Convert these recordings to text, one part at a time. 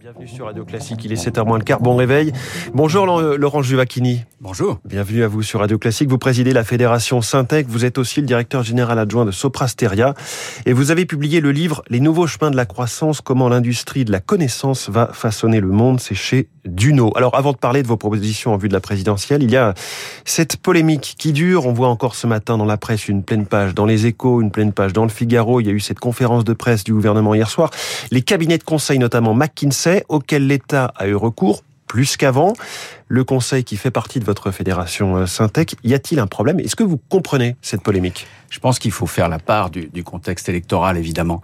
Bienvenue sur Radio Classique, il est 7h moins le quart, bon réveil. Bonjour Laurent Juvacchini. Bonjour. Bienvenue à vous sur Radio Classique. Vous présidez la fédération Syntec, vous êtes aussi le directeur général adjoint de Soprasteria et vous avez publié le livre Les nouveaux chemins de la croissance, comment l'industrie de la connaissance va façonner le monde, c'est chez Duno. Alors avant de parler de vos propositions en vue de la présidentielle, il y a cette polémique qui dure, on voit encore ce matin dans la presse une pleine page dans les échos, une pleine page dans le Figaro, il y a eu cette conférence de presse du gouvernement hier soir, les cabinets de conseil notamment McKinsey auquel l'État a eu recours plus qu'avant. Le conseil qui fait partie de votre fédération euh, Syntec, y a-t-il un problème? Est-ce que vous comprenez cette polémique? Je pense qu'il faut faire la part du, contexte électoral, évidemment.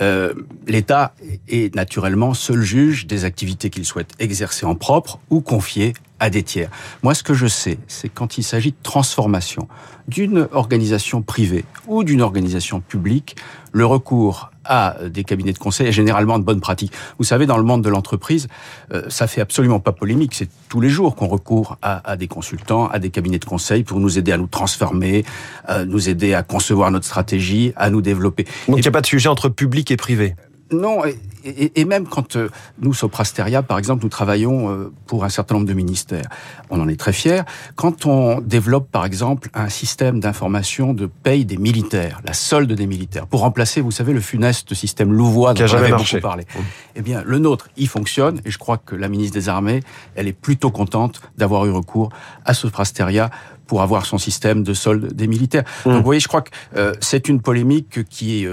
Euh, L'État est naturellement seul juge des activités qu'il souhaite exercer en propre ou confier à des tiers. Moi, ce que je sais, c'est quand il s'agit de transformation d'une organisation privée ou d'une organisation publique, le recours à des cabinets de conseil est généralement de bonne pratique. Vous savez, dans le monde de l'entreprise, euh, ça fait absolument pas polémique. C'est tous les jours qu'on recourt à, des consultants, à des cabinets de conseil pour nous aider à nous transformer, à nous aider à concevoir notre stratégie, à nous développer. Donc il n'y a pas de sujet entre public et privé? Non, et, même quand euh, nous, Soprasteria, par exemple, nous travaillons euh, pour un certain nombre de ministères, on en est très fiers. Quand on développe, par exemple, un système d'information de paye des militaires, la solde des militaires, pour remplacer, vous savez, le funeste système louvois dont on avait beaucoup parlé, mmh. eh bien, le nôtre, il fonctionne, et je crois que la ministre des Armées, elle est plutôt contente d'avoir eu recours à Soprasteria pour avoir son système de solde des militaires. Mmh. Donc, vous voyez, je crois que euh, c'est une polémique qui est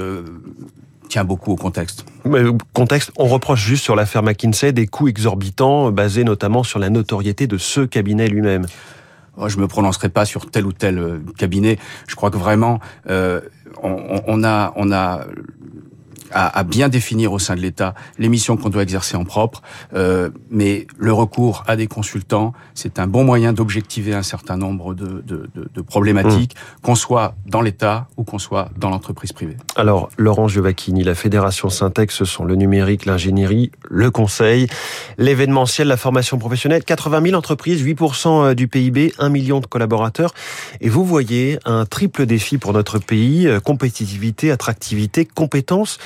tient beaucoup au contexte. Mais, contexte, on reproche juste sur l'affaire McKinsey des coûts exorbitants basés notamment sur la notoriété de ce cabinet lui-même. Oh, je me prononcerai pas sur tel ou tel euh, cabinet. Je crois que vraiment, euh, on, on, a, on a à, bien définir au sein de l'État les missions qu'on doit exercer en propre. Euh, mais le recours à des consultants, c'est un bon moyen d'objectiver un certain nombre de, de, de, de problématiques, mmh. qu'on soit dans l'État ou qu'on soit dans l'entreprise privée. Alors, Laurent Giovacchini, la Fédération Syntex, ce sont le numérique, l'ingénierie, le conseil, l'événementiel, la formation professionnelle. 80 000 entreprises, 8% du PIB, 1 million de collaborateurs. Et vous voyez un triple défi pour notre pays, euh, compétitivité, attractivité, compétences.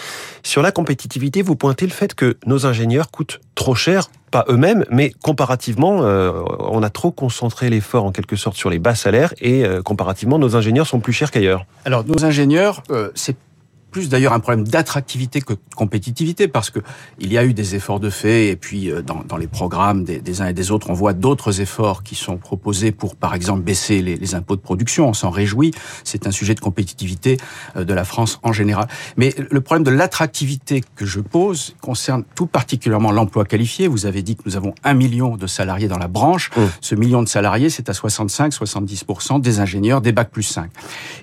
Sur la compétitivité, vous pointez le fait que nos ingénieurs coûtent trop cher pas eux-mêmes, mais comparativement, euh, on a trop concentré l'effort en quelque sorte sur les bas salaires et euh, comparativement, nos ingénieurs sont plus chers qu'ailleurs. Alors, nos ingénieurs, euh, c'est plus d'ailleurs un problème d'attractivité que de compétitivité, parce que il y a eu des efforts de fait, et puis euh, dans, dans les programmes des, des, uns et des autres, on voit d'autres efforts qui sont proposés pour, par exemple, baisser les, les impôts de production. On s'en réjouit. C'est un sujet de compétitivité euh, de la France en général. Mais le problème de l'attractivité que je pose concerne tout particulièrement l'emploi qualifié. Vous avez dit que nous avons un million de salariés dans la branche. Mmh. Ce million de salariés, c'est à 65-70% des ingénieurs, des bacs plus 5.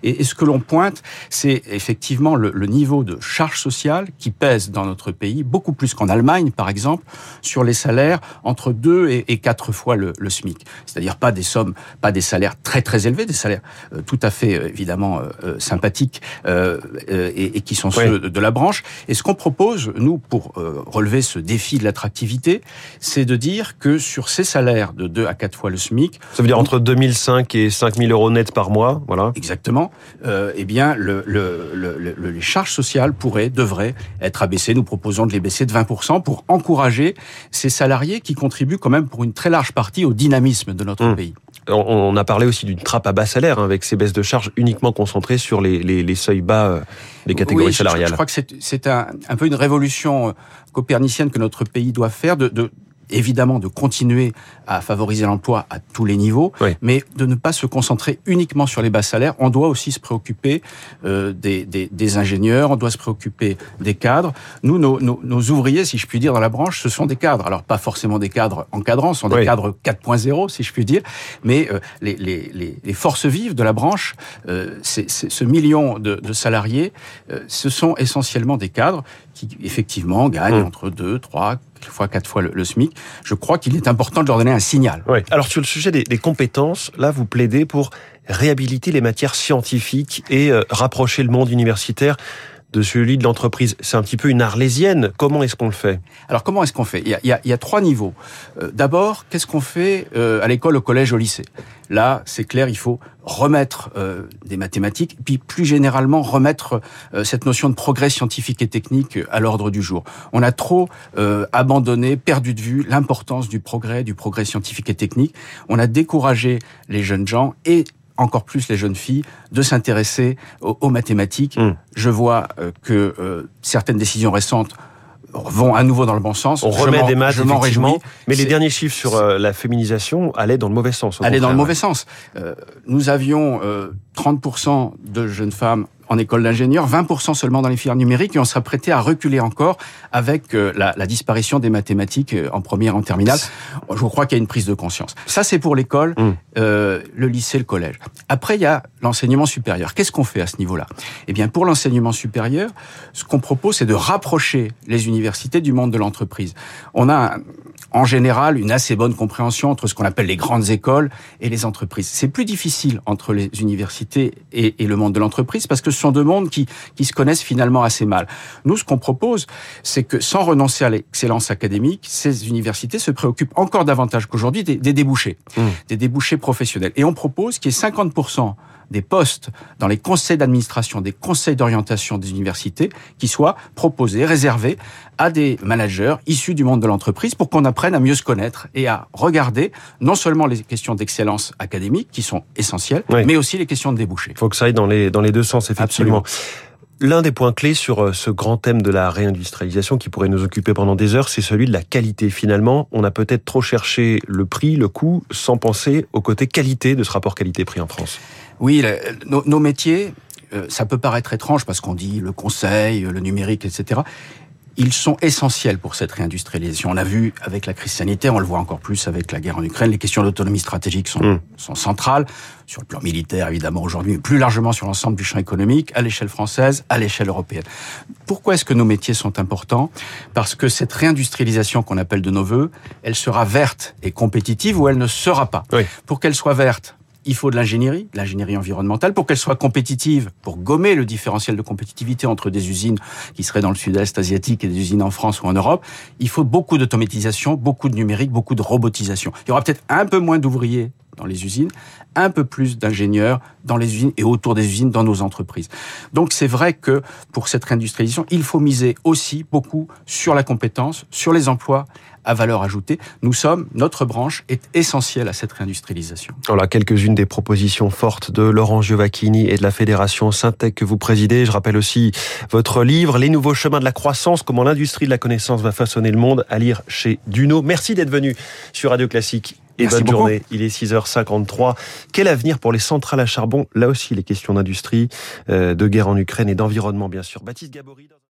Et, et ce que l'on pointe, c'est effectivement le, le niveau de charge sociale qui pèse dans notre pays, beaucoup plus qu'en Allemagne, par exemple, sur les salaires entre deux et, quatre fois le, SMIC. C'est-à-dire pas des sommes, pas des salaires très très élevés, des salaires euh, tout à fait euh, évidemment euh, sympathiques et, qui sont ceux de la branche. Et ce qu'on propose, nous, pour relever ce défi de l'attractivité, c'est de dire que sur ces salaires de deux à quatre fois le SMIC... Ça veut dire entre 2005 et 5000 euros net par mois, voilà. Exactement. eh bien, le, le, le, les charges sociales pourraient, devraient être abaissées. Nous proposons de les baisser de 20% pour encourager ces salariés qui contribuent quand même pour une très large partie au dynamisme de notre mmh. pays. On a parlé aussi d'une trappe à bas salaire hein, avec ces baisses de charges uniquement concentrées sur les, les, les seuils bas euh, des catégories salariales. Je, crois que c'est un, un, peu une révolution euh, copernicienne que notre pays doit faire de, de évidemment de continuer à favoriser l'emploi à tous les niveaux, mais de ne pas se concentrer uniquement sur les bas salaires. On doit aussi se préoccuper euh, des, des, des, ingénieurs, on doit se préoccuper des cadres. Nous, nos, nos, nos, ouvriers, si je puis dire, dans la branche, ce sont des cadres. Alors pas forcément des cadres encadrants, ce sont des cadres 4.0, si je puis dire, mais euh, les, les, les, forces vives de la branche, euh, c'est, ce million de, de salariés, euh, ce sont essentiellement des cadres qui effectivement gagnent mmh. entre 2, 3, fois quatre fois le, SMIC. Je crois qu'il est important de leur donner un signal. Oui. Alors sur le sujet des, des compétences, là vous plaidez pour réhabiliter les matières scientifiques et euh, rapprocher le monde universitaire de celui de l'entreprise. C'est un petit peu une arlésienne. Comment est-ce qu'on le fait? Alors comment est-ce qu'on fait? Il y, a, il, y a, il y, a, trois niveaux. Euh, D'abord, qu'est-ce qu'on fait euh, à l'école, au collège, au lycée? Là, c'est clair, il faut remettre euh, des mathématiques, puis plus généralement remettre euh, cette notion de progrès scientifique et technique à l'ordre du jour. On a trop euh, abandonné, perdu de vue l'importance du progrès, du progrès scientifique et technique. On a découragé les jeunes gens et encore plus les jeunes filles de s'intéresser aux, aux, mathématiques. Mmh. Je vois euh, que euh, certaines décisions récentes vont à nouveau dans le bon sens. On remet des maths, je m'en réjouis. Mais les derniers chiffres sur euh, la féminisation allaient dans le mauvais sens. Allaient dans le mauvais sens. Nous avions euh, 30% de jeunes femmes en école d'ingénieur, 20% seulement dans les filières numériques, et on serait prêté à reculer encore avec euh, la, la, disparition des mathématiques euh, en première, en terminale. Je crois qu'il y a une prise de conscience. Ça, c'est pour l'école, mmh. euh, le lycée, le collège. Après, il y a l'enseignement supérieur. Qu'est-ce qu'on fait à ce niveau-là? Eh bien, pour l'enseignement supérieur, ce qu'on propose, c'est de rapprocher les universités du monde de l'entreprise. On a en général une assez bonne compréhension entre ce qu'on appelle les grandes écoles et les entreprises. C'est plus difficile entre les universités et, et le monde de l'entreprise parce que ce sont deux mondes qui, qui se connaissent finalement assez mal. Nous, ce qu'on propose, c'est que sans renoncer à l'excellence académique, ces universités se préoccupent encore davantage qu'aujourd'hui des, des, débouchés, mmh. des débouchés professionnels. Et on propose qu'il y ait 50% des postes dans les conseils d'administration, des conseils d'orientation des universités qui soient proposés, réservés à des managers issus du monde de l'entreprise pour qu'on apprenne à mieux se connaître et à regarder non seulement les questions d'excellence académique qui sont essentielles, oui. mais aussi les questions de débouché. Il faut que ça aille dans les, dans les deux sens, effectivement. Absolument. L'un des points clés sur euh, ce grand thème de la réindustrialisation qui pourrait nous occuper pendant des heures, c'est celui de la qualité. Finalement, on a peut-être trop cherché le prix, le coût, sans penser au côté qualité de ce rapport qualité-prix en France. Oui, nos, nos, métiers, euh, ça peut paraître étrange parce qu'on dit le conseil, le numérique, etc. Ils sont essentiels pour cette réindustrialisation. On l'a vu avec la crise sanitaire, on le voit encore plus avec la guerre en Ukraine. Les questions d'autonomie stratégique sont, mmh. sont centrales sur le plan militaire, évidemment, aujourd'hui, mais plus largement sur l'ensemble du champ économique, à l'échelle française, à l'échelle européenne. Pourquoi est-ce que nos métiers sont importants? Parce que cette réindustrialisation qu'on appelle de nos voeux, elle sera verte et compétitive ou elle ne sera pas. Oui. Pour qu'elle soit verte, il faut de l'ingénierie, de l'ingénierie environnementale, pour qu'elle soit compétitive, pour gommer le différentiel de compétitivité entre des usines qui seraient dans le sud-est asiatique et des usines en France ou en Europe. Il faut beaucoup d'automatisation, beaucoup de numérique, beaucoup de robotisation. Il y aura peut-être un peu moins d'ouvriers dans les usines, un peu plus d'ingénieurs dans les usines et autour des usines dans nos entreprises. Donc c'est vrai que pour cette réindustrialisation, il faut miser aussi beaucoup sur la compétence, sur les emplois à valeur ajoutée. Nous sommes, notre branche est essentielle à cette réindustrialisation. Voilà quelques-unes des propositions fortes de Laurent Giovacchini et de la Fédération Syntec que vous présidez. Je rappelle aussi votre livre, Les nouveaux chemins de la croissance, comment l'industrie de la connaissance va façonner le monde, à lire chez Duno. Merci d'être venu sur Radio Classique et Merci bonne beaucoup. journée. Il est 6h53. Quel avenir pour les centrales à charbon? Là aussi, les questions d'industrie, euh, de guerre en Ukraine et d'environnement, bien sûr. Baptiste Gabory.